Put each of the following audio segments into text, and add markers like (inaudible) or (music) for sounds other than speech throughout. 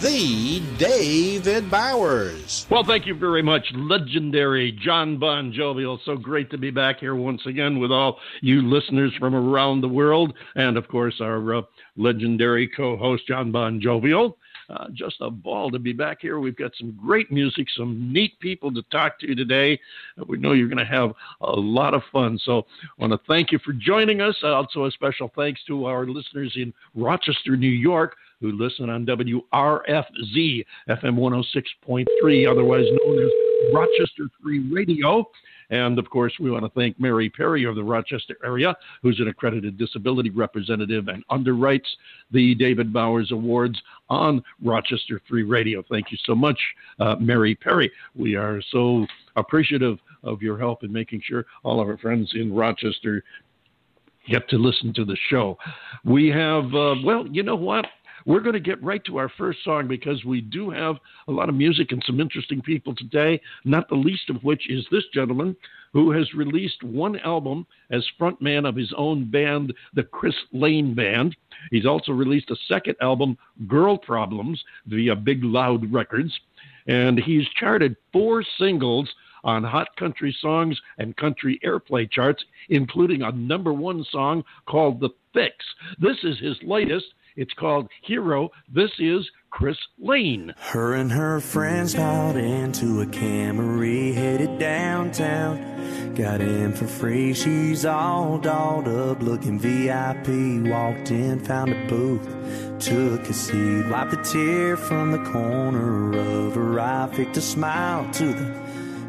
the David Bowers. Well, thank you very much, legendary John Bon Jovial. So great to be back here once again with all you listeners from around the world, and of course, our uh, legendary co host, John Bon Jovial. Uh, just a ball to be back here. We've got some great music, some neat people to talk to today. Uh, we know you're going to have a lot of fun. So I want to thank you for joining us. Also, a special thanks to our listeners in Rochester, New York, who listen on WRFZ FM 106.3, otherwise known as Rochester Free Radio. And of course, we want to thank Mary Perry of the Rochester area, who's an accredited disability representative and underwrites the David Bowers Awards on Rochester Free Radio. Thank you so much, uh, Mary Perry. We are so appreciative of your help in making sure all of our friends in Rochester get to listen to the show. We have, uh, well, you know what? We're going to get right to our first song because we do have a lot of music and some interesting people today, not the least of which is this gentleman who has released one album as frontman of his own band, the Chris Lane Band. He's also released a second album, Girl Problems, via Big Loud Records. And he's charted four singles on Hot Country Songs and Country Airplay charts, including a number one song called The Fix. This is his latest, it's called Hero. This is Chris Lane. Her and her friends piled into a Camry headed downtown. Got in for free, she's all dolled up, looking VIP. Walked in, found a booth, took a seat, wiped a tear from the corner of her eye, picked a smile to the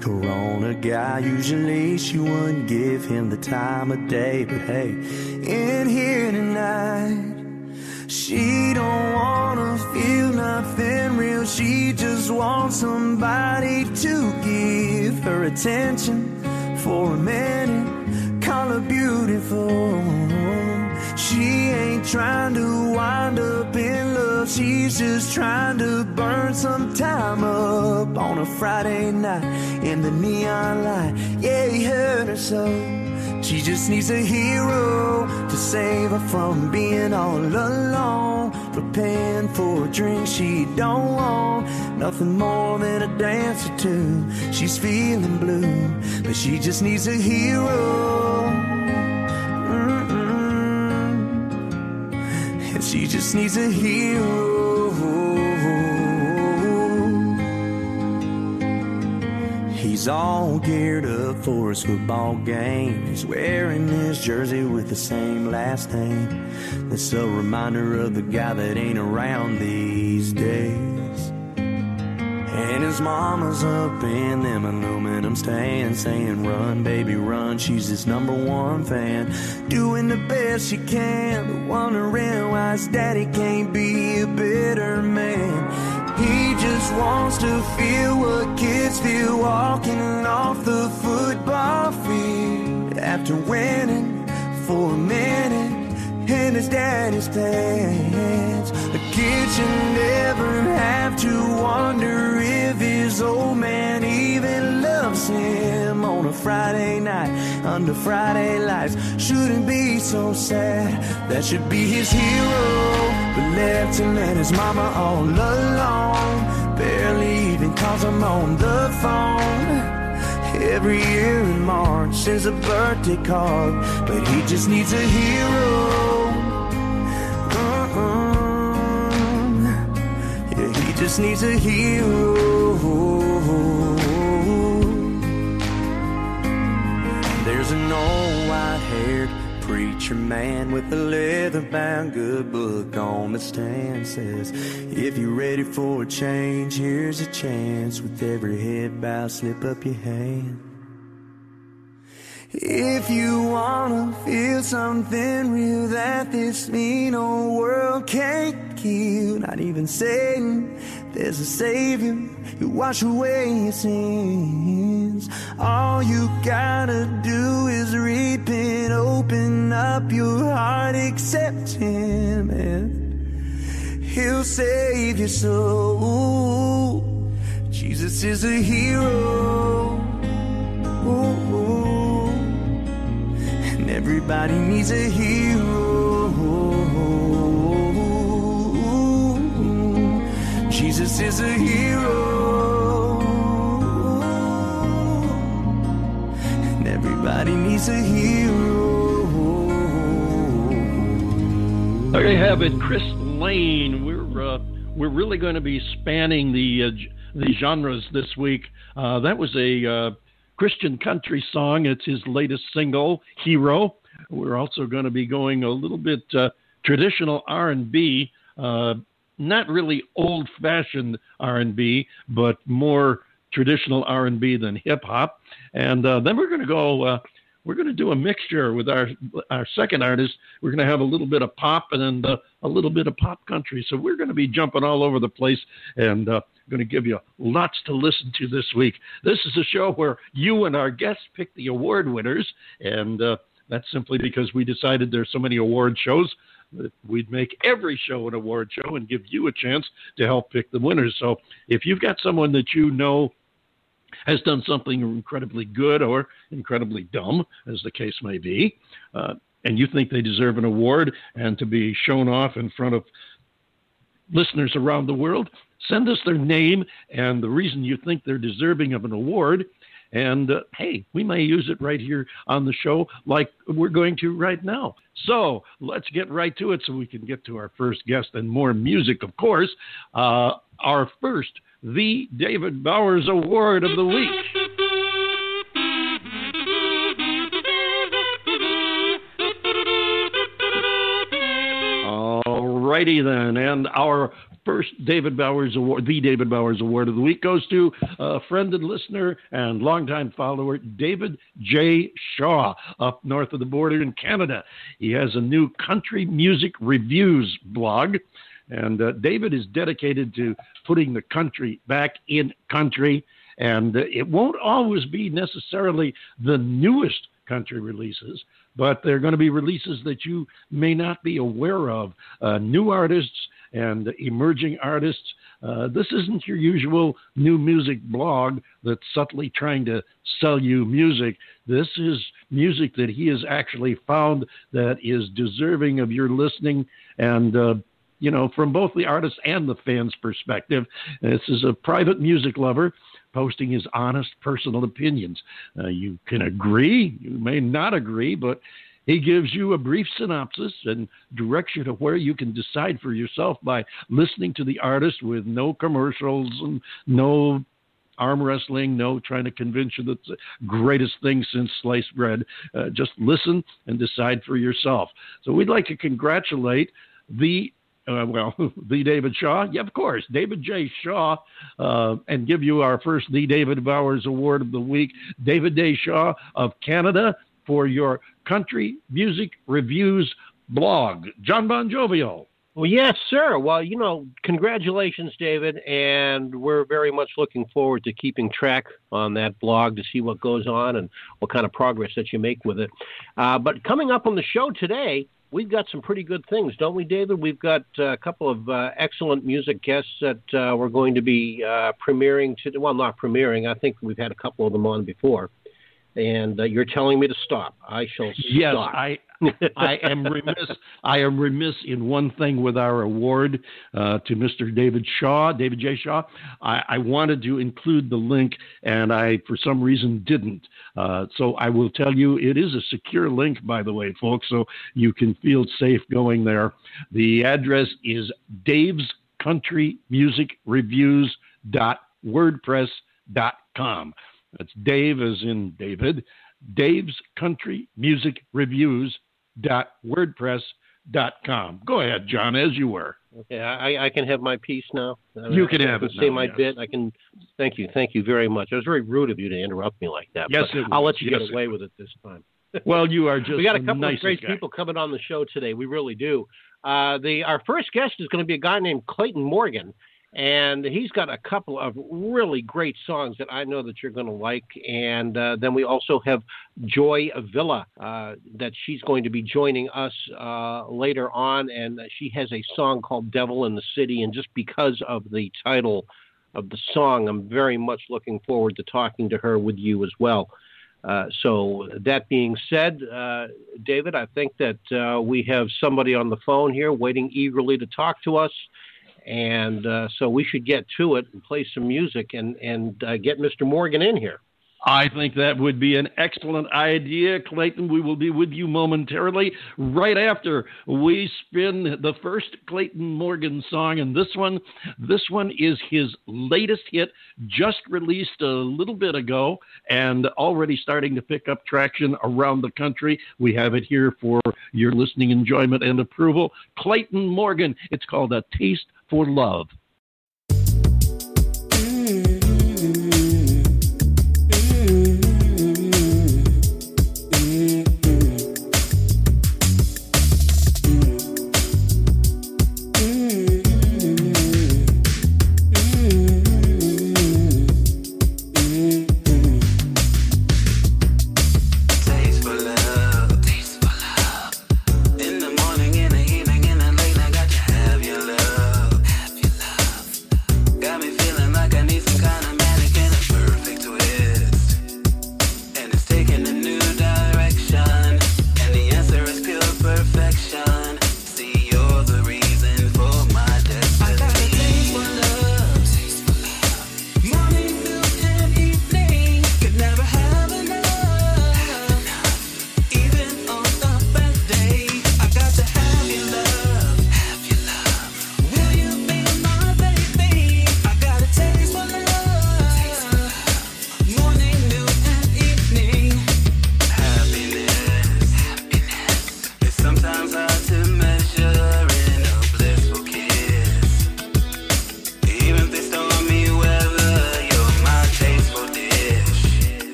Corona guy. Usually she wouldn't give him the time of day, but hey, in here tonight. She don't wanna feel nothing real. She just wants somebody to give her attention for a minute. Call her beautiful. She ain't trying to wind up in love. She's just trying to burn some time up on a Friday night in the neon light. Yeah, he hurt her so. She just needs a hero to save her from being all alone. For paying for a drink she don't want. Nothing more than a dance or two. She's feeling blue, but she just needs a hero. Mm-mm. And she just needs a hero. All geared up for his football game. He's wearing his jersey with the same last name. That's a reminder of the guy that ain't around these days. And his mama's up in them aluminum stands saying, Run, baby, run. She's his number one fan. Doing the best she can, but wondering why his daddy can't be a better man. Just wants to feel what kids feel walking off the football field after winning for a minute in his daddy's pants. A kid should never have to wonder if his old man even loves him on a Friday night under Friday lights. Shouldn't be so sad. That should be his hero but left him and his mama all alone. Barely even calls him on the phone. Every year in March sends a birthday card, but he just needs a hero. Uh-uh. Yeah, he just needs a hero. There's an old white haired preacher man with a leather bound good book on the stand says, If you're ready for a change, here's a chance. With every head bow, slip up your hand. If you wanna feel something real that this mean old world can't kill, not even Satan, there's a savior You wash away your sins. All you gotta do is repent, open up your heart, accept Him, and He'll save your soul. Jesus is a hero. Ooh, and everybody needs a hero. Jesus is a hero. And everybody needs a hero. There you have it, Chris Lane. We're uh, we're really going to be spanning the uh, the genres this week. Uh, that was a uh, Christian country song. It's his latest single, "Hero." We're also going to be going a little bit uh, traditional R and B. Uh, not really old-fashioned R&B, but more traditional R&B than hip hop. And uh, then we're going to go. We're going to do a mixture with our our second artist. We're going to have a little bit of pop and a little bit of pop country. So we're going to be jumping all over the place and uh, going to give you lots to listen to this week. This is a show where you and our guests pick the award winners, and uh, that's simply because we decided there's so many award shows that we'd make every show an award show and give you a chance to help pick the winners. So if you've got someone that you know has done something incredibly good or incredibly dumb, as the case may be, uh, and you think they deserve an award and to be shown off in front of listeners around the world, send us their name and the reason you think they're deserving of an award, and uh, hey, we may use it right here on the show like we're going to right now. So let's get right to it so we can get to our first guest and more music, of course. Uh, our first, the David Bowers Award of the Week. Alrighty then, and our first David Bowers Award, the David Bowers Award of the week goes to a friend and listener and longtime follower, David J. Shaw, up north of the border in Canada. He has a new country music reviews blog. And uh, David is dedicated to putting the country back in country. And uh, it won't always be necessarily the newest country releases, but they're going to be releases that you may not be aware of. Uh, new artists and emerging artists. Uh, this isn't your usual new music blog that's subtly trying to sell you music. This is music that he has actually found that is deserving of your listening and. Uh, you know, from both the artist and the fans' perspective. This is a private music lover posting his honest personal opinions. Uh, you can agree, you may not agree, but he gives you a brief synopsis and directs you to where you can decide for yourself by listening to the artist with no commercials and no arm wrestling, no trying to convince you that's the greatest thing since sliced bread. Uh, just listen and decide for yourself. So we'd like to congratulate the uh, well, (laughs) the David Shaw, yeah, of course, David J. Shaw, uh, and give you our first The David Bowers Award of the Week, David J. Shaw of Canada, for your country music reviews blog. John Bon Jovial. Well, yes, sir. Well, you know, congratulations, David, and we're very much looking forward to keeping track on that blog to see what goes on and what kind of progress that you make with it. Uh, but coming up on the show today, we've got some pretty good things, don't we, David? We've got uh, a couple of uh, excellent music guests that uh, we're going to be uh, premiering to. Well, not premiering. I think we've had a couple of them on before and uh, you're telling me to stop. I shall yes, stop. I I am remiss. I am remiss in one thing with our award uh, to Mr. David Shaw, David J. Shaw. I, I, wanted to include the link, and I, for some reason, didn't. Uh, so I will tell you, it is a secure link, by the way, folks. So you can feel safe going there. The address is Dave's Country Music Reviews wordpress.com. That's Dave as in David. Dave's Country Music Reviews dot wordpress dot com. Go ahead, John, as you were. Okay, I, I can have my piece now. You can have I it. Say now, my yes. bit. I can. Thank you. Thank you very much. It was very rude of you to interrupt me like that. Yes, I'll let you Yes, get away with it this time. (laughs) Well, you are just we got a couple of great guy. people coming on the show today. We really do. Uh, the our first guest is going to be a guy named Clayton Morgan, and he's got a couple of really great songs that I know that you're going to like. And uh, then we also have Joy Villa uh, that she's going to be joining us uh, later on, and she has a song called "Devil in the City." And just because of the title of the song, I'm very much looking forward to talking to her with you as well. Uh, so that being said, uh, David, I think that uh, we have somebody on the phone here waiting eagerly to talk to us. And uh, so we should get to it and play some music and, and uh, get Mr. Morgan in here. I think that would be an excellent idea, Clayton. We will be with you momentarily, right after we spin the first Clayton Morgan song, and this one, this one is his latest hit, just released a little bit ago, and already starting to pick up traction around the country. We have it here for your listening enjoyment and approval. Clayton Morgan. It's called A Taste for love.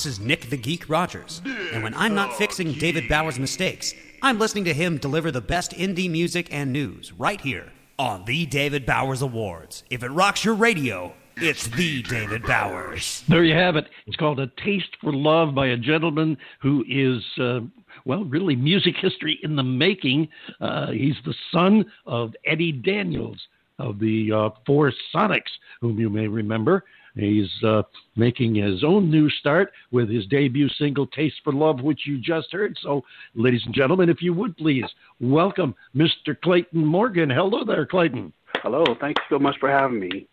This is Nick the Geek Rogers, and when I'm not fixing David Bowers' mistakes, I'm listening to him deliver the best indie music and news right here on the David Bowers Awards. If it rocks your radio, it's the David Bowers. There you have it. It's called A Taste for Love by a gentleman who is, uh, well, really music history in the making. Uh, he's the son of Eddie Daniels of the uh, Four Sonics, whom you may remember. He's uh, making his own new start with his debut single, Taste for Love, which you just heard. So, ladies and gentlemen, if you would please welcome Mr. Clayton Morgan. Hello there, Clayton. Hello. Thank you so much for having me.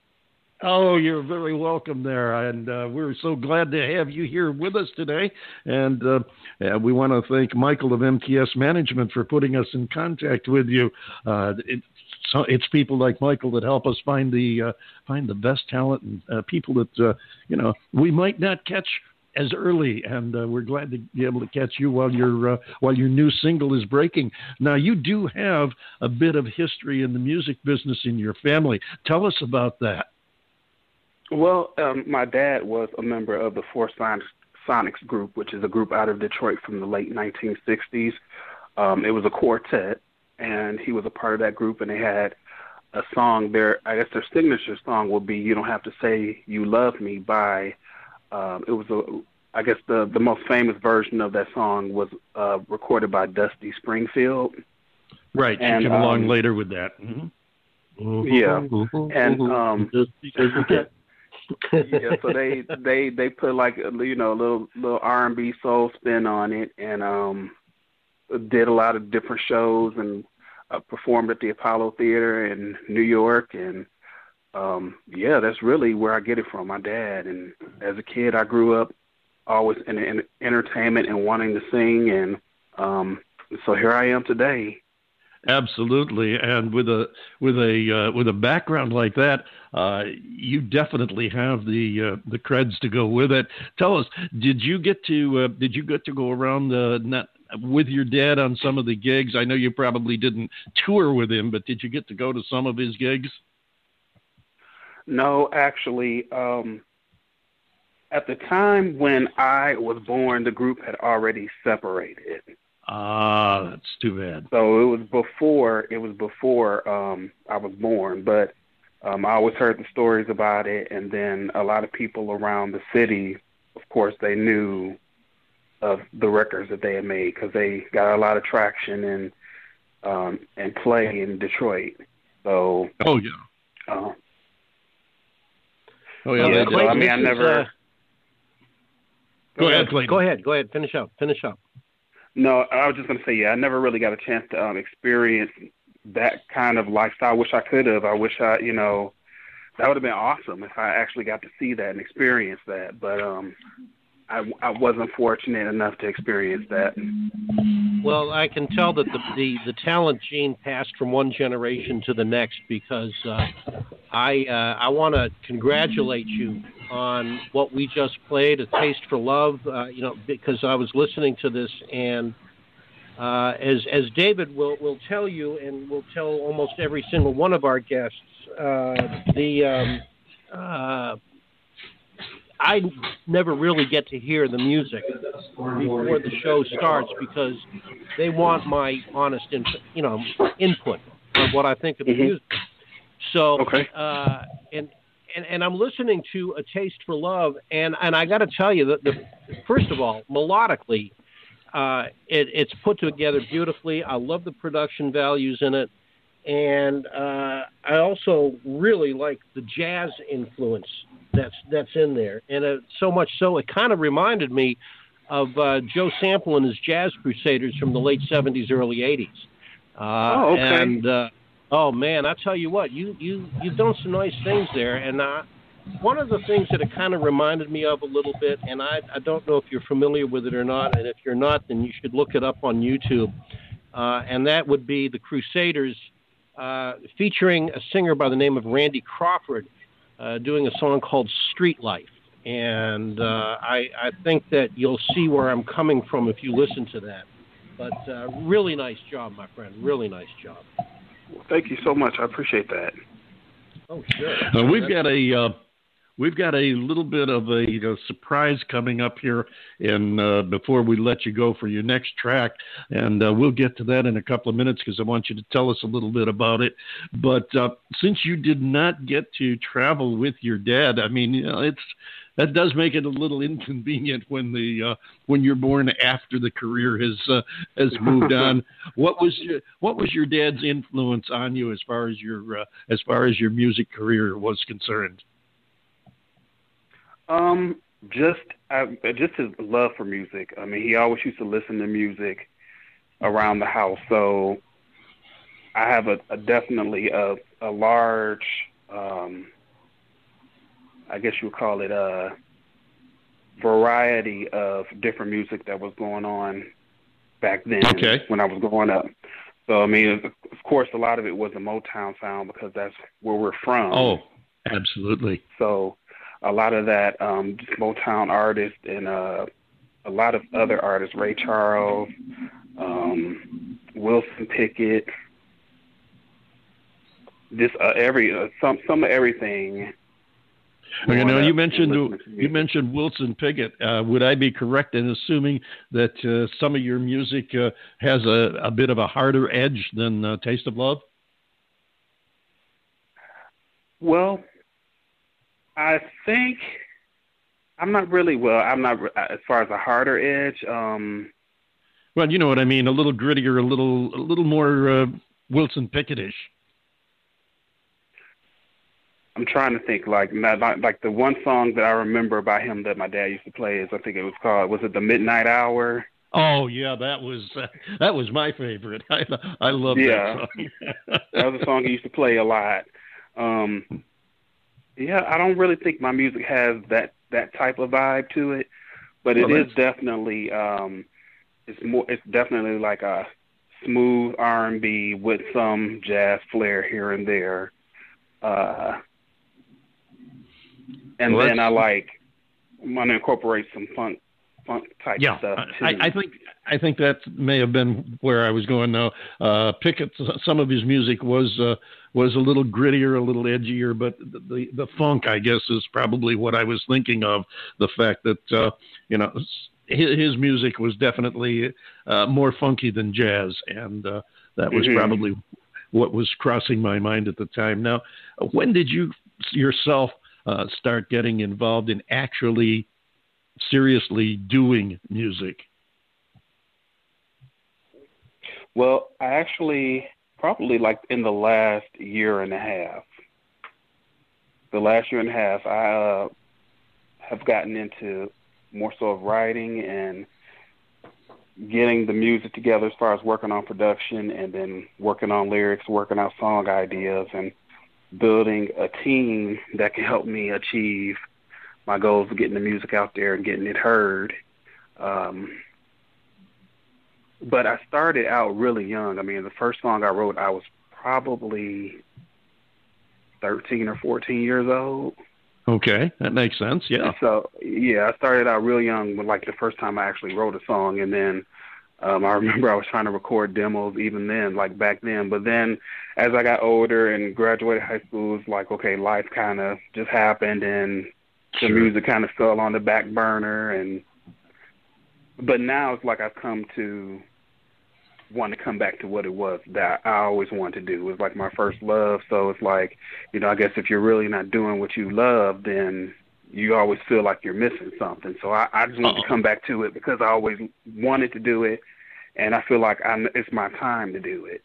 Oh, you're very welcome there, and uh, we're so glad to have you here with us today. And uh, we want to thank Michael of MTS Management for putting us in contact with you. Uh, it, so it's people like Michael that help us find the uh, find the best talent and uh, people that uh, you know we might not catch as early, and uh, we're glad to be able to catch you while your uh, while your new single is breaking. Now, you do have a bit of history in the music business in your family. Tell us about that. Well, um, my dad was a member of the Four Sonics, Sonics group, which is a group out of Detroit from the late 1960s. Um, it was a quartet, and he was a part of that group, and they had a song. Their I guess their signature song will be "You Don't Have to Say You Love Me" by. Um, it was a I guess the the most famous version of that song was uh, recorded by Dusty Springfield. Right, and, came um, along later with that. Mm-hmm. Yeah, and um, (laughs) yeah, so they they they put like you know a little little R and B soul spin on it, and um, did a lot of different shows and uh, performed at the Apollo Theater in New York, and um, yeah, that's really where I get it from. My dad, and as a kid, I grew up always in, in entertainment and wanting to sing, and um, so here I am today. Absolutely, and with a with a uh, with a background like that, uh, you definitely have the uh, the creds to go with it. Tell us, did you get to uh, did you get to go around the net with your dad on some of the gigs? I know you probably didn't tour with him, but did you get to go to some of his gigs? No, actually, um, at the time when I was born, the group had already separated. Ah, that's too bad. So it was before it was before um I was born, but um I always heard the stories about it and then a lot of people around the city, of course, they knew of the records that they had made cuz they got a lot of traction and um and play in Detroit. So Oh yeah. Uh, oh yeah, yeah so, I mean I never uh, go, ahead, Go ahead. Go ahead. Finish up. Finish up. No, I was just going to say, yeah, I never really got a chance to um, experience that kind of lifestyle. I wish I could have. I wish I, you know, that would have been awesome if I actually got to see that and experience that. But um, I, I wasn't fortunate enough to experience that. Well, I can tell that the the, the talent gene passed from one generation to the next because uh, I uh, I want to congratulate you on what we just played, "A Taste for Love." Uh, you know, because I was listening to this, and uh, as as David will will tell you, and will tell almost every single one of our guests, uh, the um, uh, I never really get to hear the music before the show starts because they want my honest, in, you know, input of what I think of the mm-hmm. music. So, okay. uh, and and, and I'm listening to A Taste for Love, and, and I got to tell you that the first of all, melodically, uh, it, it's put together beautifully. I love the production values in it, and uh, I also really like the jazz influence that's that's in there, and it, so much so it kind of reminded me of uh, Joe Sample and his Jazz Crusaders from the late '70s, early '80s. Uh, oh, okay. And uh, Oh man, I tell you what, you you you've done some nice things there, and uh, one of the things that it kind of reminded me of a little bit, and I I don't know if you're familiar with it or not, and if you're not, then you should look it up on YouTube, uh, and that would be the Crusaders, uh, featuring a singer by the name of Randy Crawford, uh, doing a song called Street Life, and uh, I I think that you'll see where I'm coming from if you listen to that, but uh, really nice job, my friend, really nice job. Well, thank you so much. I appreciate that. Oh, sure. Uh, we've got a uh, we've got a little bit of a you know, surprise coming up here in uh, before we let you go for your next track, and uh, we'll get to that in a couple of minutes because I want you to tell us a little bit about it. But uh, since you did not get to travel with your dad, I mean, you know, it's that does make it a little (laughs) inconvenient when the uh, when you're born after the career has uh, has moved (laughs) on. what was your, what was your dad's influence on you as far as your uh, as far as your music career was concerned? Um, just I, just his love for music. I mean, he always used to listen to music around the house. So I have a, a definitely a, a large um, I guess you would call it a variety of different music that was going on back then okay. when I was growing up. So I mean, of course, a lot of it was a Motown sound because that's where we're from. Oh, absolutely. So a lot of that um, Motown artists and uh, a lot of other artists, Ray Charles, um, Wilson Pickett, this uh, every uh, some some of everything you know, you mentioned you mentioned Wilson Pickett. Uh, would I be correct in assuming that uh, some of your music uh, has a, a, bit of a harder edge than uh, "Taste of Love"? Well, I think I'm not really well. I'm not as far as a harder edge. Um, well, you know what I mean. A little grittier, a little a little more uh, Wilson Pickettish. I'm trying to think like not, like the one song that I remember by him that my dad used to play is I think it was called was it the Midnight Hour? Oh yeah, that was uh, that was my favorite. (laughs) I I love yeah. that song. (laughs) that was a song he used to play a lot. Um, yeah, I don't really think my music has that that type of vibe to it, but it well, is definitely um, it's more it's definitely like a smooth R&B with some jazz flair here and there. Uh, and well, then I like I want to incorporate some funk type yeah, stuff too. I, I think I think that may have been where I was going. Now, uh, Pickett, some of his music was uh, was a little grittier, a little edgier, but the, the, the funk, I guess, is probably what I was thinking of. The fact that uh, you know his, his music was definitely uh, more funky than jazz, and uh, that was mm-hmm. probably what was crossing my mind at the time. Now, when did you yourself uh, start getting involved in actually seriously doing music? Well, I actually probably like in the last year and a half. The last year and a half, I uh, have gotten into more so of writing and getting the music together as far as working on production and then working on lyrics, working out song ideas, and building a team that can help me achieve my goals of getting the music out there and getting it heard. Um, but I started out really young. I mean, the first song I wrote, I was probably 13 or 14 years old. Okay, that makes sense. Yeah. So, yeah, I started out real young with like the first time I actually wrote a song and then um, I remember (laughs) I was trying to record demos even then, like back then. But then as I got older and graduated high school, it was like, okay, life kind of just happened and the music kind of fell on the back burner. And, but now it's like I've come to want to come back to what it was that I always wanted to do. It was like my first love. So it's like, you know, I guess if you're really not doing what you love, then you always feel like you're missing something. So I, I just want Uh-oh. to come back to it because I always wanted to do it, and I feel like I'm, it's my time to do it.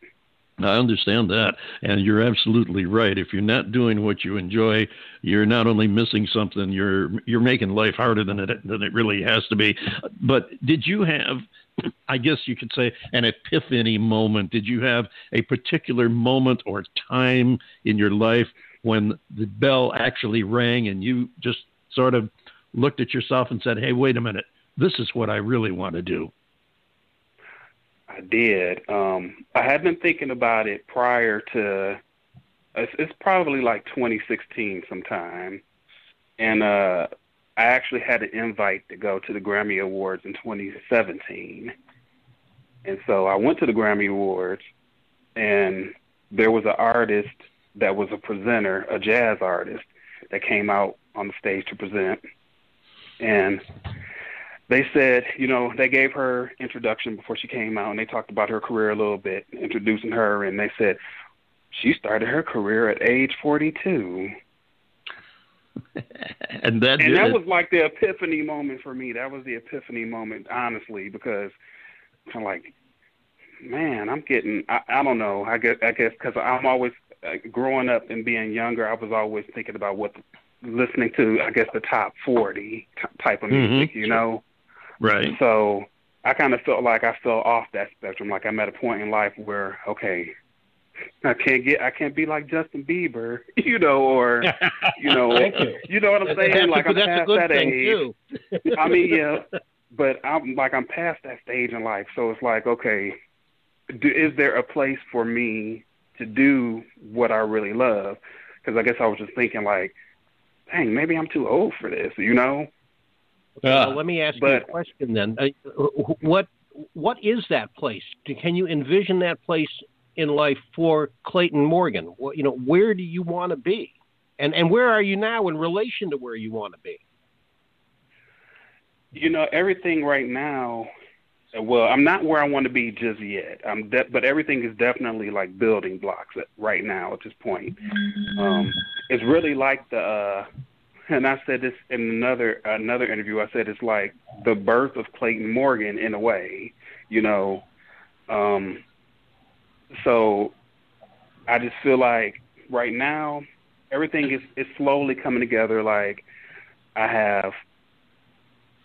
I understand that, and you're absolutely right. If you're not doing what you enjoy, you're not only missing something, you're you're making life harder than it than it really has to be. But did you have, I guess you could say, an epiphany moment? Did you have a particular moment or time in your life when the bell actually rang and you just sort of looked at yourself and said, "Hey, wait a minute, this is what I really want to do"? I did. Um, I had been thinking about it prior to. It's, it's probably like 2016 sometime, and uh, I actually had an invite to go to the Grammy Awards in 2017, and so I went to the Grammy Awards, and there was an artist that was a presenter, a jazz artist, that came out on the stage to present, and they said, you know, they gave her introduction before she came out, and they talked about her career a little bit, introducing her, and they said she started her career at age 42. (laughs) and that and that was like the epiphany moment for me. That was the epiphany moment, honestly, because kind of like, man, I'm getting. I, I don't know. I guess I guess because I'm always uh, growing up and being younger. I was always thinking about what listening to. I guess the top forty type of Mm-hmm. music. You know. Right. So I kind of felt like I fell off that spectrum. Like I'm at a point in life where okay, I can't get I can't be like Justin Bieber, (laughs) you know, or you know, (laughs) you. you know what I'm saying? that's like a, I'm that's a past good that thing age. too. (laughs) I mean, yeah, but I'm like I'm past that stage in life, so it's like okay, do, is there a place for me to do what I really love? Because I guess I was just thinking like, dang, maybe I'm too old for this, you know? Ah. Well, let me ask you a question then. Uh, what what is that place? Can you envision that place in life for Clayton Morgan? What, you know, where do you want to be, and and where are you now in relation to where you want to be? You know, everything right now. Well, I'm not where I want to be just yet. I'm, de- but everything is definitely like building blocks right now at this point. Um, it's really like the, uh, and I said this in another another interview. I said it's like the birth of Clayton Morgan in a way. You know, um, so I just feel like right now everything is is slowly coming together. Like I have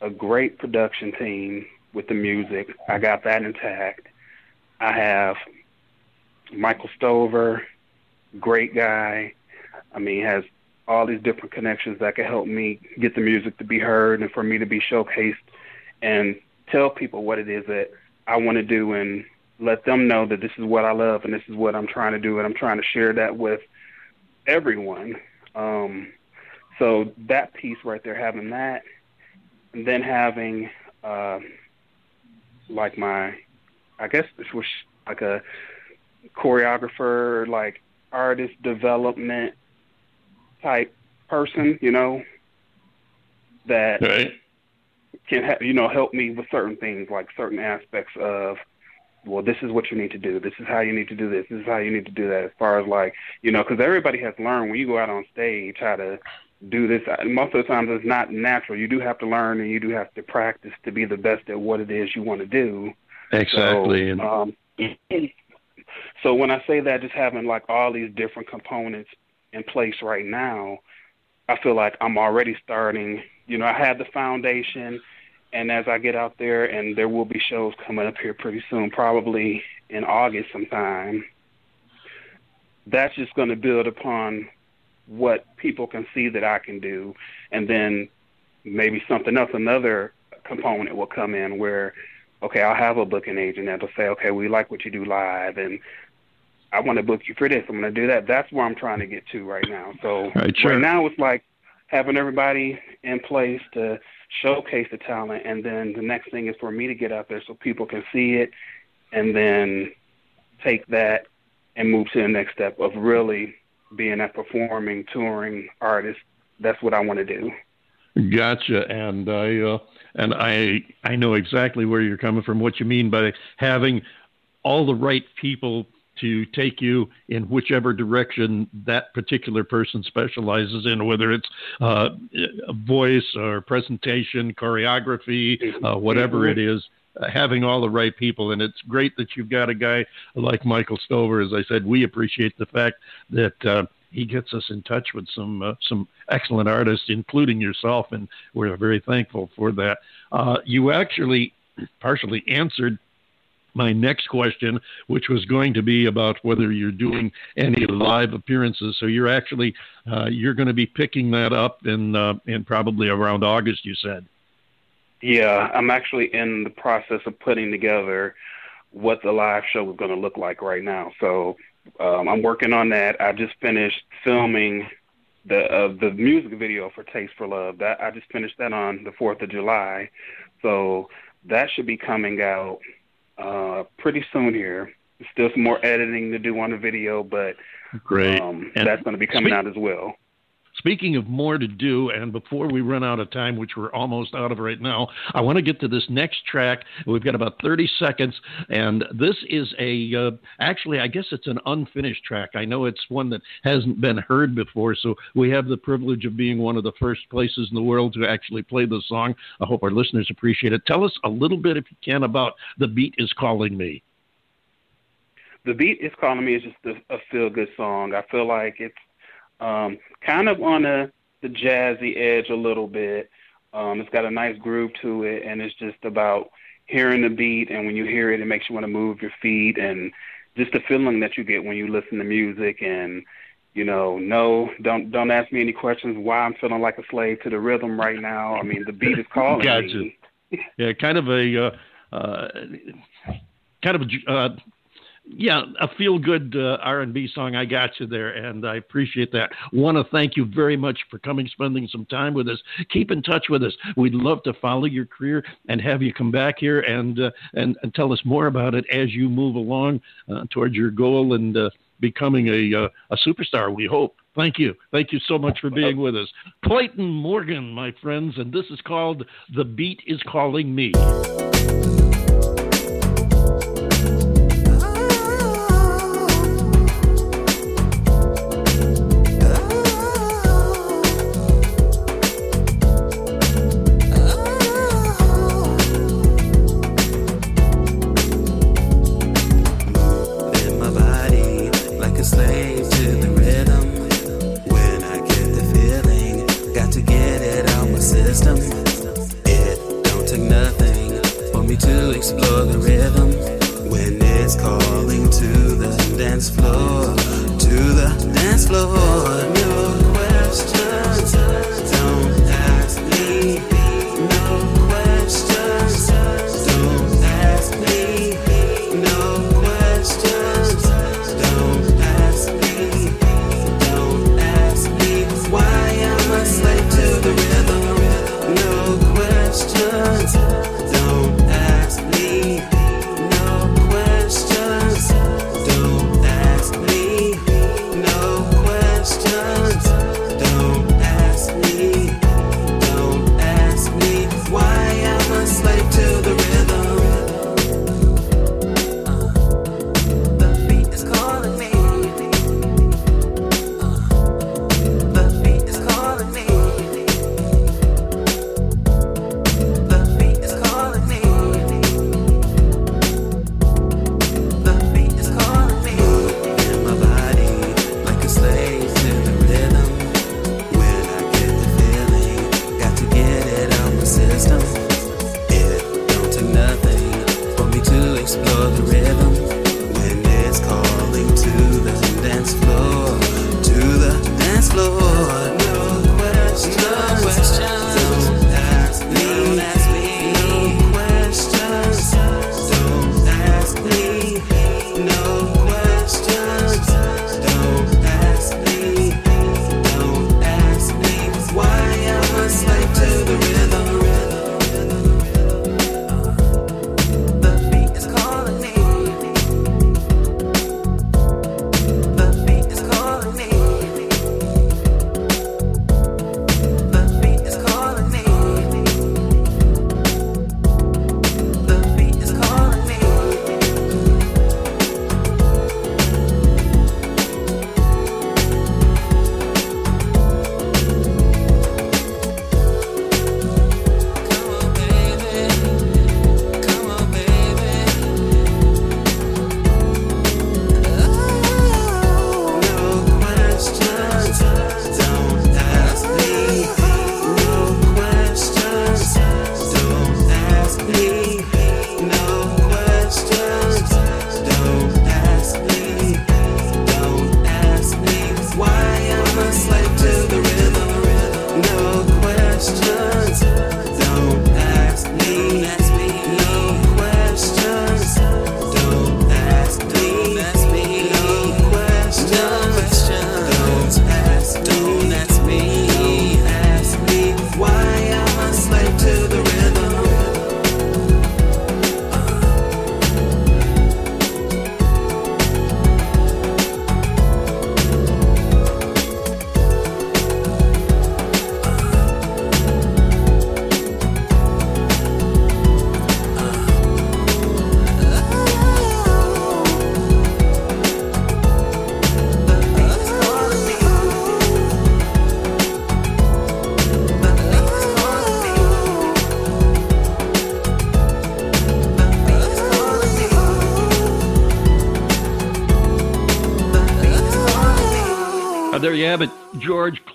a great production team with the music. I got that intact. I have Michael Stover, great guy. I mean, has all these different connections that can help me get the music to be heard and for me to be showcased and tell people what it is that I want to do and let them know that this is what I love and this is what I'm trying to do and I'm trying to share that with everyone. Um, so that piece right there, having that, and then having uh, like my, I guess this was like a choreographer, like artist development type person, you know, that Right. can ha- you know help me with certain things, like certain aspects of. Well, this is what you need to do. This is how you need to do this. This is how you need to do that. As far as like, you know, because everybody has learned when you go out on stage how to do this. Most of the times it's not natural. You do have to learn and you do have to practice to be the best at what it is you want to do. Exactly. So, um, (clears throat) so when I say that, just having like all these different components in place right now, I feel like I'm already starting. You know, I have the foundation, and as I get out there, and there will be shows coming up here pretty soon, probably in August sometime. That's just going to build upon what people can see that I can do, and then maybe something else, another component will come in where okay, I'll have a booking agent that'll say, okay, we like what you do live, and I want to book you for this. I'm going to do that. That's where I'm trying to get to right now. So Right, sure. right now it's like having everybody in place to showcase the talent, and then the next thing is for me to get out there so people can see it, and then take that and move to the next step of really being a performing, touring artist. That's what I want to do. Gotcha, and I uh, and I I know exactly where you're coming from. What you mean by having all the right people to take you in whichever direction that particular person specializes in, whether it's uh, voice or presentation, choreography, uh, whatever it is. Having all the right people, and it's great that you've got a guy like Michael Stover. As I said, we appreciate the fact that. Uh, he gets us in touch with some uh, some excellent artists, including yourself, and we're very thankful for that. Uh, you actually partially answered my next question, which was going to be about whether you're doing any live appearances. So you're actually uh, you're going to be picking that up in uh, in probably around August. You said. Yeah, I'm actually in the process of putting together what the live show is going to look like right now. So um, I'm working on that. I just finished filming the uh, the music video for Taste for Love. That I just finished that on the Fourth of July, so that should be coming out uh, pretty soon here. Still some more editing to do on the video, but Great. um, And that's going to be coming speak- out as well. Speaking of more to do, and before we run out of time, which we're almost out of right now, I want to get to this next track. We've got about 30 seconds, and this is a uh, actually, I guess it's an unfinished track. I know it's one that hasn't been heard before, so we have the privilege of being one of the first places in the world to actually play the song. I hope our listeners appreciate it. Tell us a little bit, if you can, about The Beat is Calling Me. The Beat is Calling Me is just a, a feel good song. I feel like it's um, kind of on a, the jazzy edge a little bit. Um, it's got a nice groove to it, and it's just about hearing the beat. And when you hear it, it makes you want to move your feet, and just the feeling that you get when you listen to music. And you know, no, don't don't ask me any questions why I'm feeling like a slave to the rhythm right now. I mean, the beat is calling gotcha. me. yeah, kind of a uh, uh, kind of a uh, yeah, a feel good uh, R&B song. I got you there, and I appreciate that. Want to thank you very much for coming, spending some time with us. Keep in touch with us. We'd love to follow your career and have you come back here and uh, and, and tell us more about it as you move along uh, towards your goal and uh, becoming a uh, a superstar. We hope. Thank you. Thank you so much for being with us. Clayton Morgan, my friends, and this is called The Beat is Calling. Me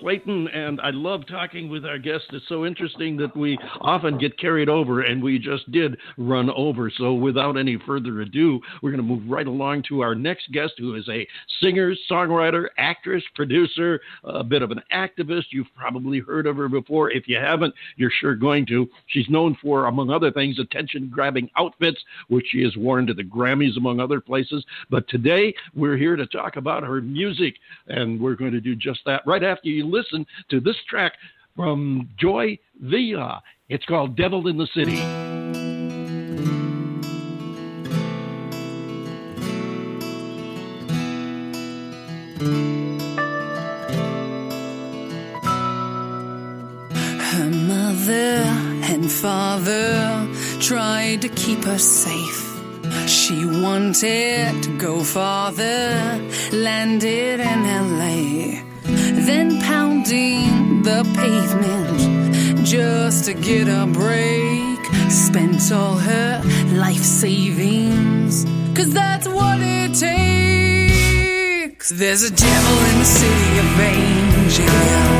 Clayton, and I love talking with our guests. It's so interesting that we often get carried over, and we just did run over. So, without any further ado, we're going to move right along to our next guest, who is a singer, songwriter, actress, producer, a bit of an activist. You've probably heard of her before. If you haven't, you're sure going to. She's known for, among other things, attention grabbing outfits, which she has worn to the Grammys, among other places. But today, we're here to talk about her music, and we're going to do just that right after you listen to this track from Joy Villa. It's called Devil in the City. Her mother and father tried to keep her safe. She wanted to go farther, landed in LA, then pounding the pavement just to get a break. Spent all her life savings, cause that's what it takes. There's a devil in the city of angels.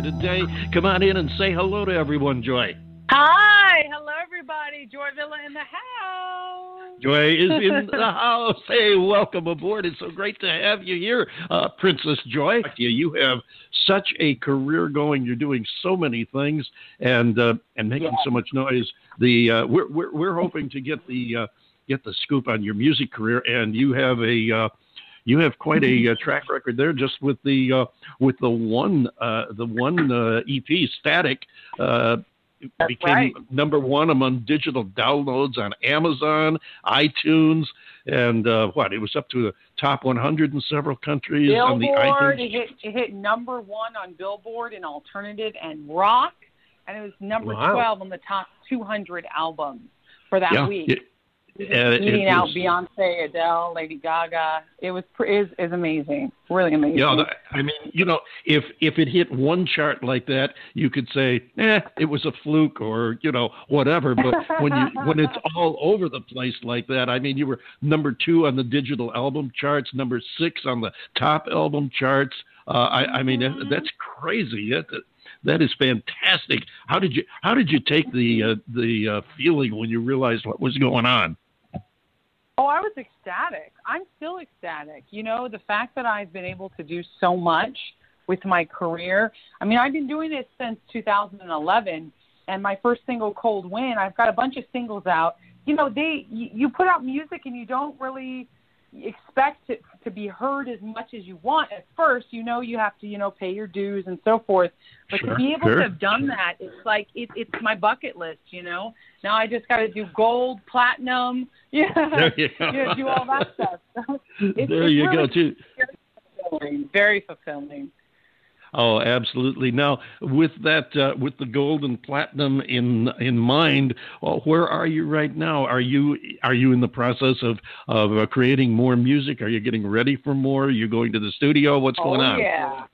Here today. Come on in and say hello to everyone, Joy. Hi, hello everybody. Joy Villa in the house. Joy is in (laughs) the house. Hey, welcome aboard. It's so great to have you here, uh, Princess Joy. You, you have such a career going. You're doing so many things and uh, and making so much noise. The uh, we're, we're we're hoping to get the uh, get the scoop on your music career, and you have a uh, you have quite a uh, (laughs) track record there, just with the uh, with the one uh, the one uh, EP, Static. Uh, That's became right. number one among digital downloads on Amazon, iTunes, and uh, what? It was up to the top 100 in several countries on the Billboard, iTunes. it hit, it hit number one on Billboard in alternative and rock, and it was number Wow. 12 on the top 200 albums for that Yeah, week. it- it- Beating it out was- Beyonce, Adele, Lady Gaga. It was is is amazing, really amazing. Yeah, that- I mean, you know, if if it hit one chart like that, you could say, "Eh, it was a fluke," or you know, whatever. But when you (laughs) when it's all over the place like that, I mean, you were number two on the digital album charts, number six on the top album charts. Uh, I, I mean, that, that's crazy. That, that that is fantastic. How did you how did you take the uh, the uh, feeling when you realized what was going on? Oh, I was ecstatic. I'm still ecstatic. You know, the fact that I've been able to do so much with my career. I mean, I've been doing this since 2011, and my first single, Cold Win, I've got a bunch of singles out. You know, they you, put out music and you don't really expect it to be heard as much as you want at first. You know, you have to, you know, pay your dues and so forth. But Sure, to be able sure. to have done that, it's like it, it's my bucket list. You know, now I just got to do gold, platinum, (laughs) yeah, (laughs) you know, do all that stuff. So (laughs) it's, there it's you go really too. fulfilling, very fulfilling. Oh, absolutely. Now, with that, uh, with the gold and platinum in in mind, well, where are you right now? Are you are you in the process of of uh, creating more music? Are you getting ready for more? Are you going to the studio? What's going oh, on? yeah.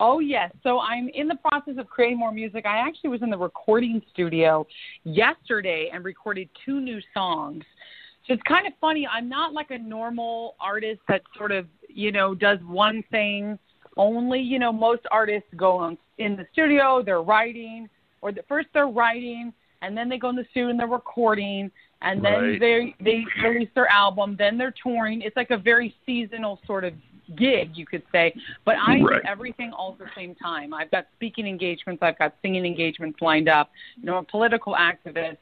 Oh yes. So I'm in the process of creating more music. I actually was in the recording studio yesterday and recorded two new songs. So it's kind of funny. I'm not like a normal artist that sort of, you know, does one thing only. You know, most artists go on in the studio, they're writing, or the, first they're writing, and then they go in the studio and they're recording, and then Right. they they release their album, then they're touring. It's like a very seasonal sort of gig, you could say. But I Right. do everything all at the same time. I've got speaking engagements, I've got singing engagements lined up. You know, a political activist.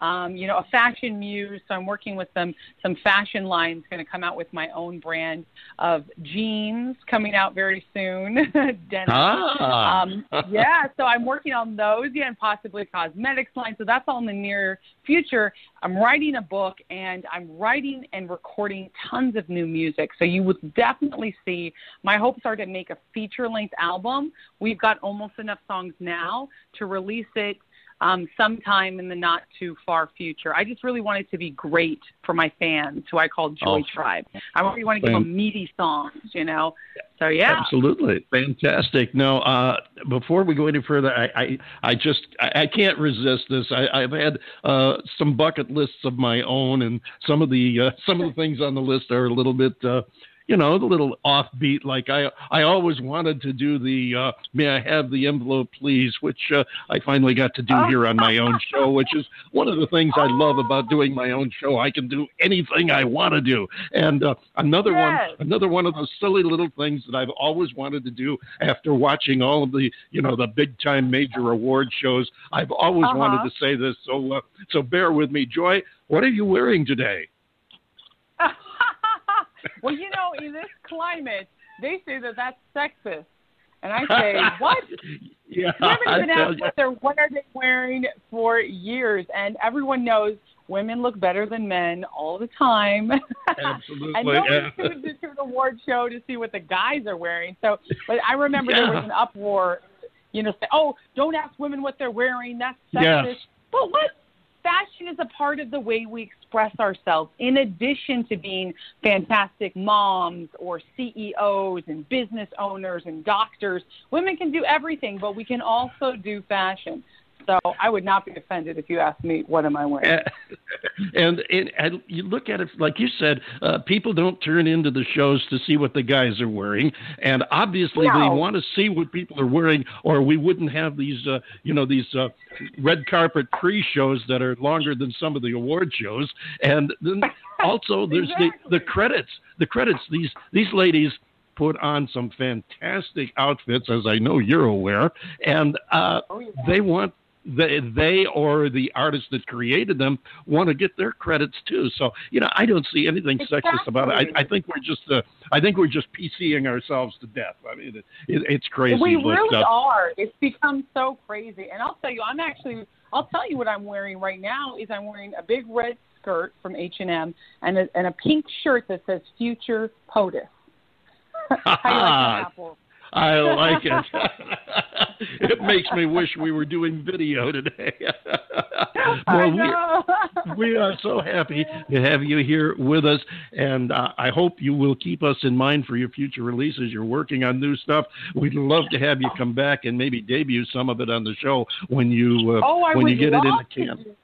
Um, you know, a fashion muse. So I'm working with some some fashion lines. Going to come out with my own brand of jeans coming out very soon. (laughs) Denim. Ah. Um, yeah, so I'm working on those, yeah, and possibly a cosmetics line. So that's all in the near future. I'm writing a book and I'm writing and recording tons of new music. So you would definitely see. My hopes are to make a feature length album. We've got almost enough songs now to release it um, sometime in the not too far future. I just really want it to be great for my fans, who I call Joy. Tribe. I really want to give them meaty songs, you know. So yeah. Absolutely, fantastic. Now, uh, before we go any further, I, I, I just I, I can't resist this. I, I've had uh, some bucket lists of my own, and some of the uh, some of the things on the list are a little bit. You know, a little offbeat. Like I, I always wanted to do the uh, "May I have the envelope, please," which uh, I finally got to do here on my own show. Which is one of the things I love about doing my own show. I can do anything I want to do. And uh, another Yes. one, another one of those silly little things that I've always wanted to do after watching all of the, you know, the big time major award shows. I've always Uh-huh. wanted to say this, so uh, so bear with me, Joy. What are you wearing today? Well, you know, in this climate, they say that that's sexist, and I say, (laughs) what? Yeah, You haven't even asked what they're what are they wearing for years, and everyone knows women look better than men all the time. (laughs) Absolutely, and no yeah. one tunes into an award show to see what the guys are wearing. So, but I remember there was an uproar, you know, say, oh, don't ask women what they're wearing. That's sexist. Yes. But what? Fashion is a part of the way we express ourselves. In addition to being fantastic moms or CEOs and business owners and doctors, women can do everything, but we can also do fashion. So I would not be offended if you asked me, what am I wearing? and, and and you look at it like you said, uh, people don't turn into the shows to see what the guys are wearing, and obviously they want to see what people are wearing, or we wouldn't have these, uh, you know, these uh, red carpet pre-shows that are longer than some of the award shows, and then (laughs) also there's the the credits, the credits. These these ladies put on some fantastic outfits, as I know you're aware, and uh, Oh, yeah. they want they, they or the artist that created them want to get their credits too. So you know, I don't see anything sexist about it. I, I think we're just uh, I think we're just PCing ourselves to death. I mean, it, it, it's crazy. We but, really uh, are. It's become so crazy. And I'll tell you, I'm actually, I'll tell you what I'm wearing right now is I'm wearing a big red skirt from H&M and a, and a pink shirt that says Future POTUS. How do you like that, (laughs) Apple? I like it. (laughs) it makes me wish we were doing video today. (laughs) Well, we, we are so happy to have you here with us, and uh, I hope you will keep us in mind for your future releases. You're working on new stuff. We'd love to have you come back and maybe debut some of it on the show when you uh, oh, when you get it in the can.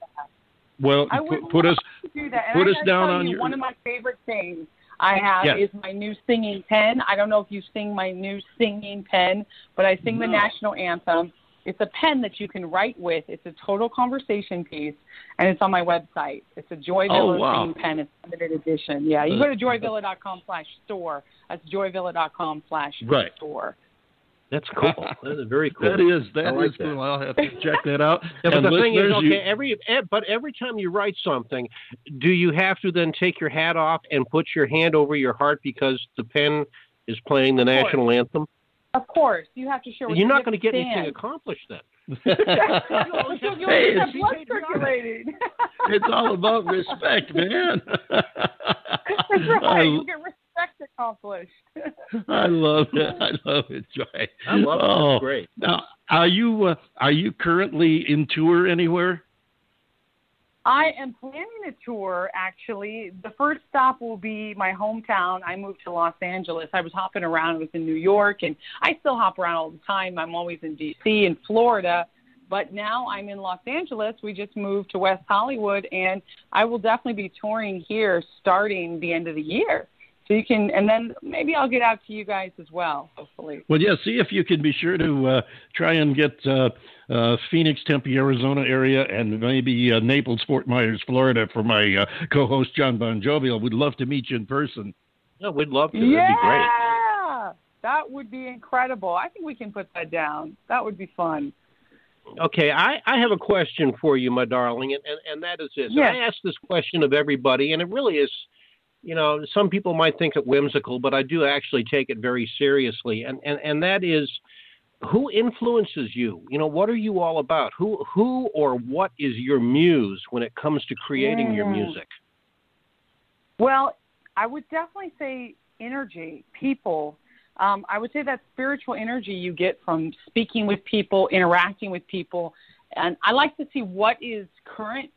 Well, put, us to do that. Put us down on you, your- One of my favorite things I have Yes. is my new singing pen. I don't know if you sing my new singing pen, but I sing the national anthem. It's a pen that you can write with. It's a total conversation piece, and it's on my website. It's a Joy oh, Villa Oh, wow. pen. It's limited edition. Yeah, you uh, go to joyvilla.com slash store. That's joyvilla.com slash Right. Store. That's cool. (laughs) That is very cool. That is that I is like that. cool. I'll have to check that out. (laughs) Yeah, but and the thing is, okay, you- every eh, but every time you write something, do you have to then take your hat off and put your hand over your heart because the pen is playing the national anthem? Of course, you have to show. You're you not going to get anything accomplished then. (laughs) Hey, it's- it's all about respect, man. That's right. I, You'll get respect accomplished. (laughs) I love it. I love it, Joy. I love it. Oh, That's great. Now, are you uh, are you currently in tour anywhere? I am planning a tour actually. The first stop will be my hometown. I moved to Los Angeles. I was hopping around. I was in New York and I still hop around all the time. I'm always in DC and Florida. But now I'm in Los Angeles. We just moved to West Hollywood and I will definitely be touring here starting the end of the year. So you can and then maybe I'll get out to you guys as well, hopefully. Well, yeah. See if you can be sure to uh, try and get uh, uh, Phoenix, Tempe, Arizona area, and maybe uh, Naples, Fort Myers, Florida, for my uh, co-host John Bon Jovial. We'd love to meet you in person. No, we'd love to. yeah. That'd be great. That would be incredible. I think we can put that down. That would be fun. Okay, I, I have a question for you, my darling, and, and, and that is this. Yes. I ask this question of everybody, and it really is, you know, some people might think it whimsical, but I do actually take it very seriously. And, and, and that is who influences you? You know, what are you all about? Who who or what is your muse when it comes to creating your Mm. music? Well, I would definitely say energy, people. Um, I would say that spiritual energy you get from speaking with people, interacting with people, and I like to see what is current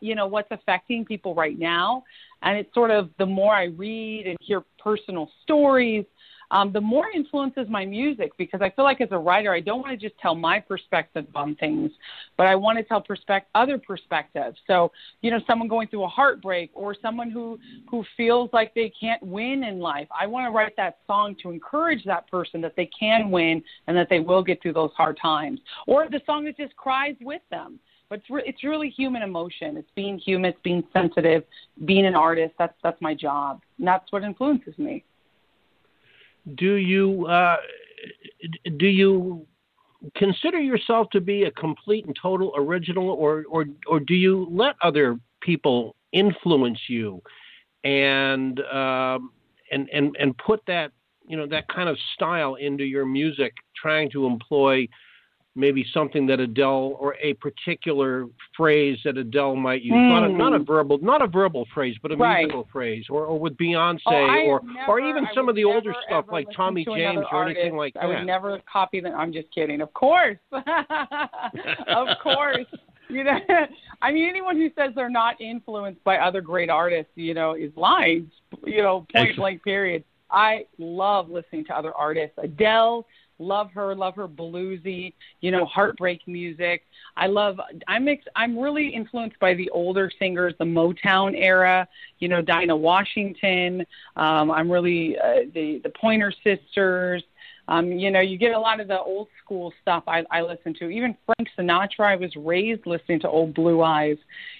you know, what's affecting people right now. And it's sort of the more I read and hear personal stories, um, the more influences my music because I feel like as a writer, I don't want to just tell my perspective on things, but I want to tell perspect- other perspectives. So, you know, someone going through a heartbreak or someone who, who feels like they can't win in life, I want to write that song to encourage that person that they can win and that they will get through those hard times. Or the song that just cries with them. But it's, re- it's really human emotion. It's being human, it's being sensitive, being an artist. That's, that's my job. And that's what influences me. Do you uh, do you consider yourself to be a complete and total original, or or or do you let other people influence you and um, and and and put that you know that kind of style into your music, trying to employ maybe something that Adele or a particular phrase that Adele might use, not a not a verbal not a verbal phrase, but a Hmm. Right. musical phrase, or or with Beyonce, Oh, or have or even some of the older never, stuff like Tommy to James or anything artist. like I would never copy them. I'm just kidding. Of course, (laughs) of course. (laughs) You know, (laughs) I mean, anyone who says they're not influenced by other great artists, you know, is lying. You know, point Excellent. blank. Period. I love listening to other artists. Adele, love her, love her bluesy, you know, heartbreak music. I love. I'm ex, I'm really influenced by the older singers, the Motown era. You know, Dinah Washington. Um, I'm really uh, the the Pointer Sisters. Um, you know, you get a lot of the old school stuff I, I listen to. Even Frank Sinatra, I was raised listening to old Blue Eyes,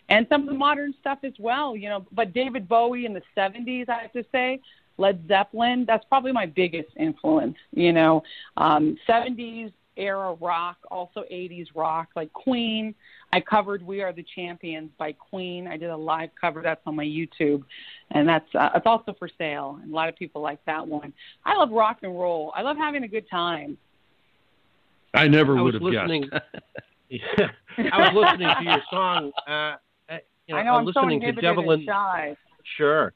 and some of the modern stuff as well. You know, but David Bowie in the '70s, I have to say, Led Zeppelin, that's probably my biggest influence. You know, um, '70s era rock, also '80s rock, like Queen. I covered "We Are the Champions" by Queen. I did a live cover that's on my YouTube, and that's uh, it's also for sale. And a lot of people like that one. I love rock and roll. I love having a good time. I never I would was have listening. (laughs) guessed. I was listening to your song. Uh, uh, you know, I know I I'm was so listening to inhibited Devil and shy. Sure.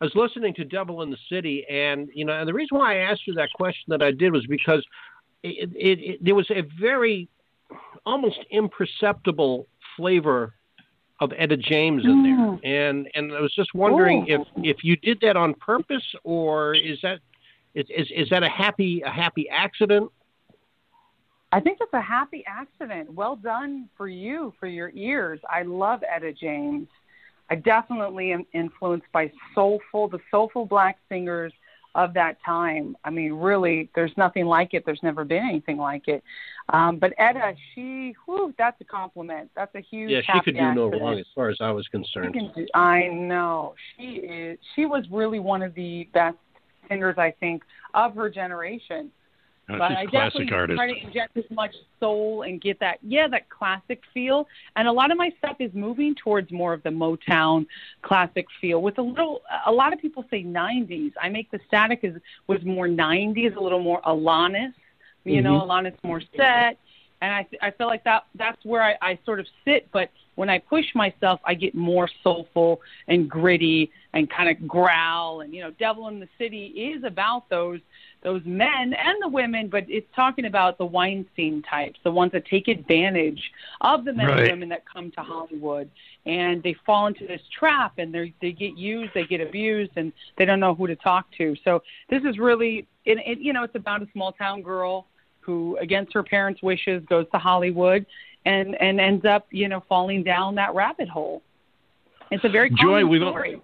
I was listening to Devil in the City, and you know, and the reason why I asked you that question that I did was because it, it, it there was a very almost imperceptible flavor of Etta James in there, mm. and and I was just wondering oh. if if you did that on purpose, or is that is is, is that a happy a happy accident? I think it's a happy accident. Well done for you, for your ears. I love Etta James. I definitely am influenced by soulful, the soulful black singers of that time. I mean, really, there's nothing like it. There's never been anything like it. Um, but Etta, she, whew, that's a compliment. That's a huge. Yeah, she could do no wrong as far as I was concerned. do, I know she is. She was really one of the best singers, I think, of her generation. But I definitely artist. try to inject as much soul and get that, yeah, that classic feel. And a lot of my stuff is moving towards more of the Motown classic feel, with a little. A lot of people say '90s. I make the static is was more '90s, a little more Alanis. You know, Alanis Morissette, and I I feel like that that's where I, I sort of sit. But when I push myself, I get more soulful and gritty and kind of growl. And you know, Devil in the City is about those those men and the women, but it's talking about the Weinstein types, the ones that take advantage of the men Right. and women that come to Hollywood, and they fall into this trap, and they they get used, they get abused, and they don't know who to talk to. So this is really, it, it, you know, it's about a small town girl who, against her parents' wishes, goes to Hollywood and and ends up, you know, falling down that rabbit hole. It's a very Joy, we've story.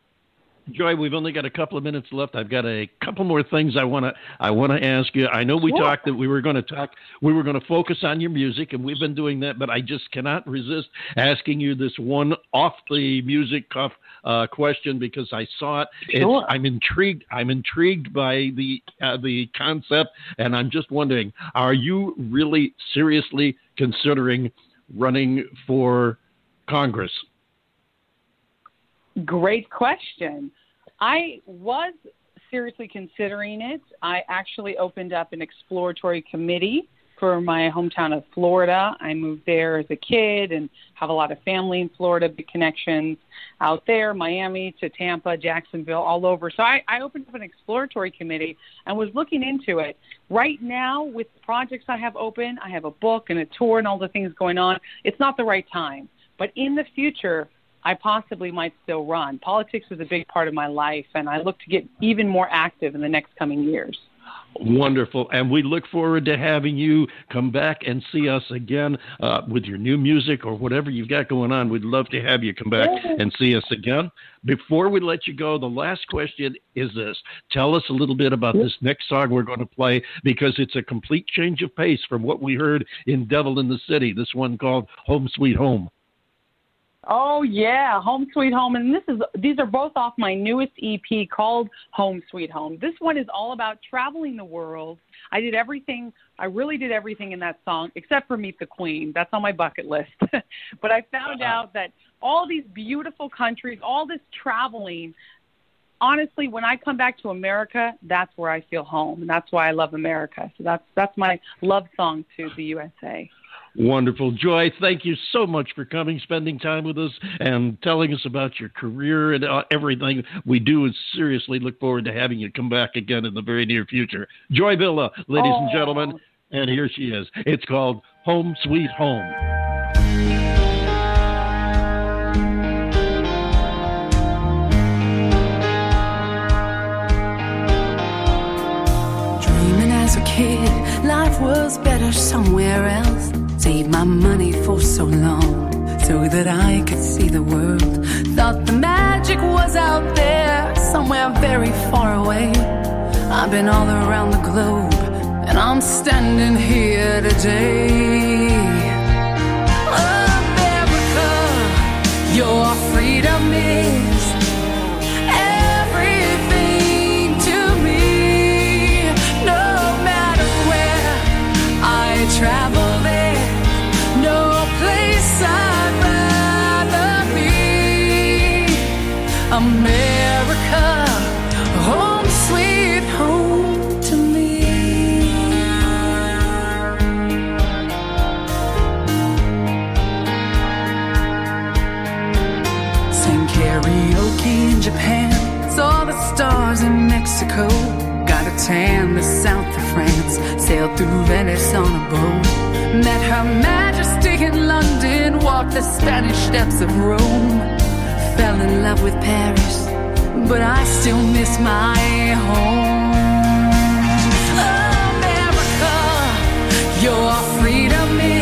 Joy, we've only got a couple of minutes left. I've got a couple more things I want to I want to ask you. I know we Sure. talked that we were going to talk we were going to focus on your music and we've been doing that, but I just cannot resist asking you this one off the music cuff uh, question because I saw it. Sure. I'm intrigued. I'm intrigued by the uh, the concept, and I'm just wondering: Are you really seriously considering running for Congress? Great question. I was seriously considering it. I actually opened up an exploratory committee for my hometown of Florida. I moved there as a kid and have a lot of family in Florida, big connections out there, Miami to Tampa, Jacksonville, all over. So I, I opened up an exploratory committee and was looking into it. Right now, with the projects I have open, I have a book and a tour and all the things going on. It's not the right time. But in the future, I possibly might still run. Politics is a big part of my life, and I look to get even more active in the next coming years. Wonderful. And we look forward to having you come back and see us again uh, with your new music or whatever you've got going on. We'd love to have you come back and see us again. Before we let you go, the last question is this Tell us a little bit about this next song we're going to play because it's a complete change of pace from what we heard in Devil in the City, this one called Home Sweet Home. Oh yeah, Home Sweet Home, and this is these are both off my newest EP called Home Sweet Home. This one is all about traveling the world. I did everything. I really did everything in that song except for Meet the Queen. That's on my bucket list. (laughs) but I found uh-huh. out that all these beautiful countries, all this traveling. Honestly, when I come back to America, that's where I feel home, and that's why I love America. So that's that's my love song to the USA. Wonderful. Joy, thank you so much for coming, spending time with us, and telling us about your career and uh, everything we do. And seriously look forward to having you come back again in the very near future. Joy Villa, ladies and Oh. gentlemen, and here she is. It's called Home Sweet Home. Dreaming as a kid, life was better somewhere else. Saved my money for so long, so that I could see the world. Thought the magic was out there, somewhere very far away. I've been all around the globe, and I'm standing here today. Got the south of France, sailed through Venice on a boat. Met Her Majesty in London, walked the Spanish steps of Rome. Fell in love with Paris, but I still miss my home. America, your freedom is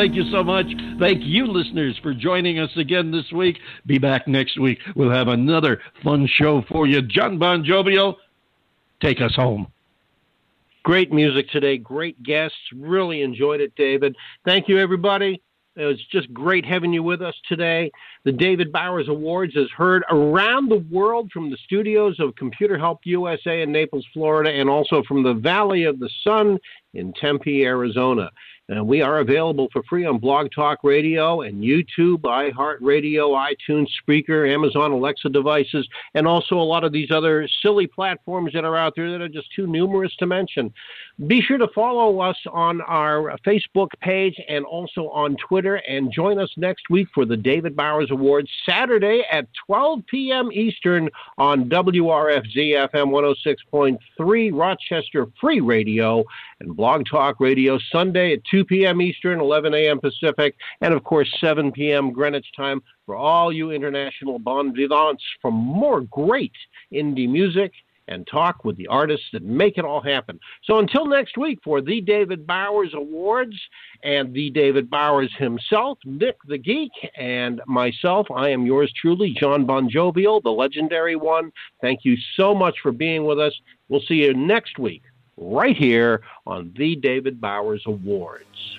Thank you so much. Thank you, listeners, for joining us again this week. Be back next week. We'll have another fun show for you. John Bon Jovial, take us home. Great music today. Great guests. Really enjoyed it, David. Thank you, everybody. It was just great having you with us today. The David Bowers Awards is heard around the world from the studios of Computer Help USA in Naples, Florida, and also from the Valley of the Sun in Tempe, Arizona. And we are available for free on Blog Talk Radio and YouTube, iHeartRadio, iTunes, Spreaker, Amazon Alexa devices, and also a lot of these other silly platforms that are out there that are just too numerous to mention. Be sure to follow us on our Facebook page and also on Twitter, and join us next week for the David Bowers Awards, Saturday at 12 p.m. Eastern on WRFZ FM 106.3 Rochester Free Radio and Blog Talk Radio, Sunday at 2 p.m. Eastern, 11 a.m. Pacific, and of course 7 p.m. Greenwich time for all you international bon vivants for more great indie music and talk with the artists that make it all happen. So until next week for the David Bowers Awards and the David Bowers himself, Nick the Geek, and myself, I am yours truly, John Bon Jovial, the legendary one. Thank you so much for being with us. We'll see you next week right here on the David Bowers Awards.